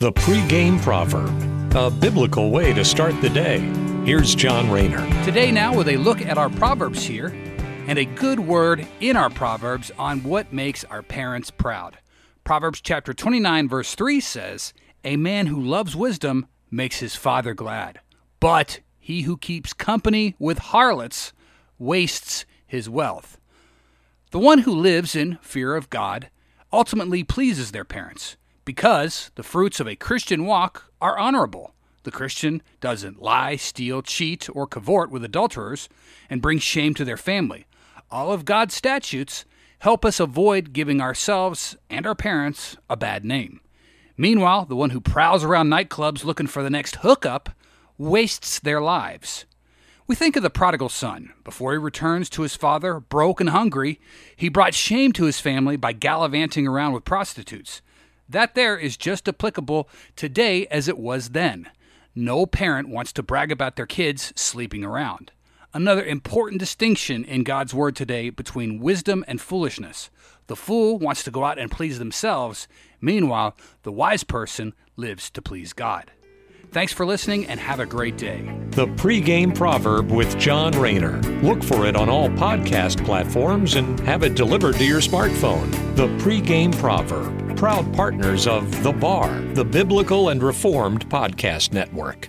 The pregame proverb, a biblical way to start the day. Here's John Rayner. Today, now, with a look at our Proverbs here and a good word in our Proverbs on what makes our parents proud. Proverbs chapter 29, verse 3 says, A man who loves wisdom makes his father glad, but he who keeps company with harlots wastes his wealth. The one who lives in fear of God ultimately pleases their parents because the fruits of a Christian walk are honorable. The Christian doesn't lie, steal, cheat, or cavort with adulterers and bring shame to their family. All of God's statutes help us avoid giving ourselves and our parents a bad name. Meanwhile, the one who prowls around nightclubs looking for the next hookup wastes their lives. We think of the prodigal son. Before he returns to his father, broke and hungry, he brought shame to his family by gallivanting around with prostitutes. That there is just applicable today as it was then. No parent wants to brag about their kids sleeping around. Another important distinction in God's Word today between wisdom and foolishness. The fool wants to go out and please themselves. Meanwhile, the wise person lives to please God. Thanks for listening and have a great day. The pregame proverb with John Rayner. Look for it on all podcast platforms and have it delivered to your smartphone. The pregame proverb, proud partners of The Bar, the Biblical and Reformed Podcast Network.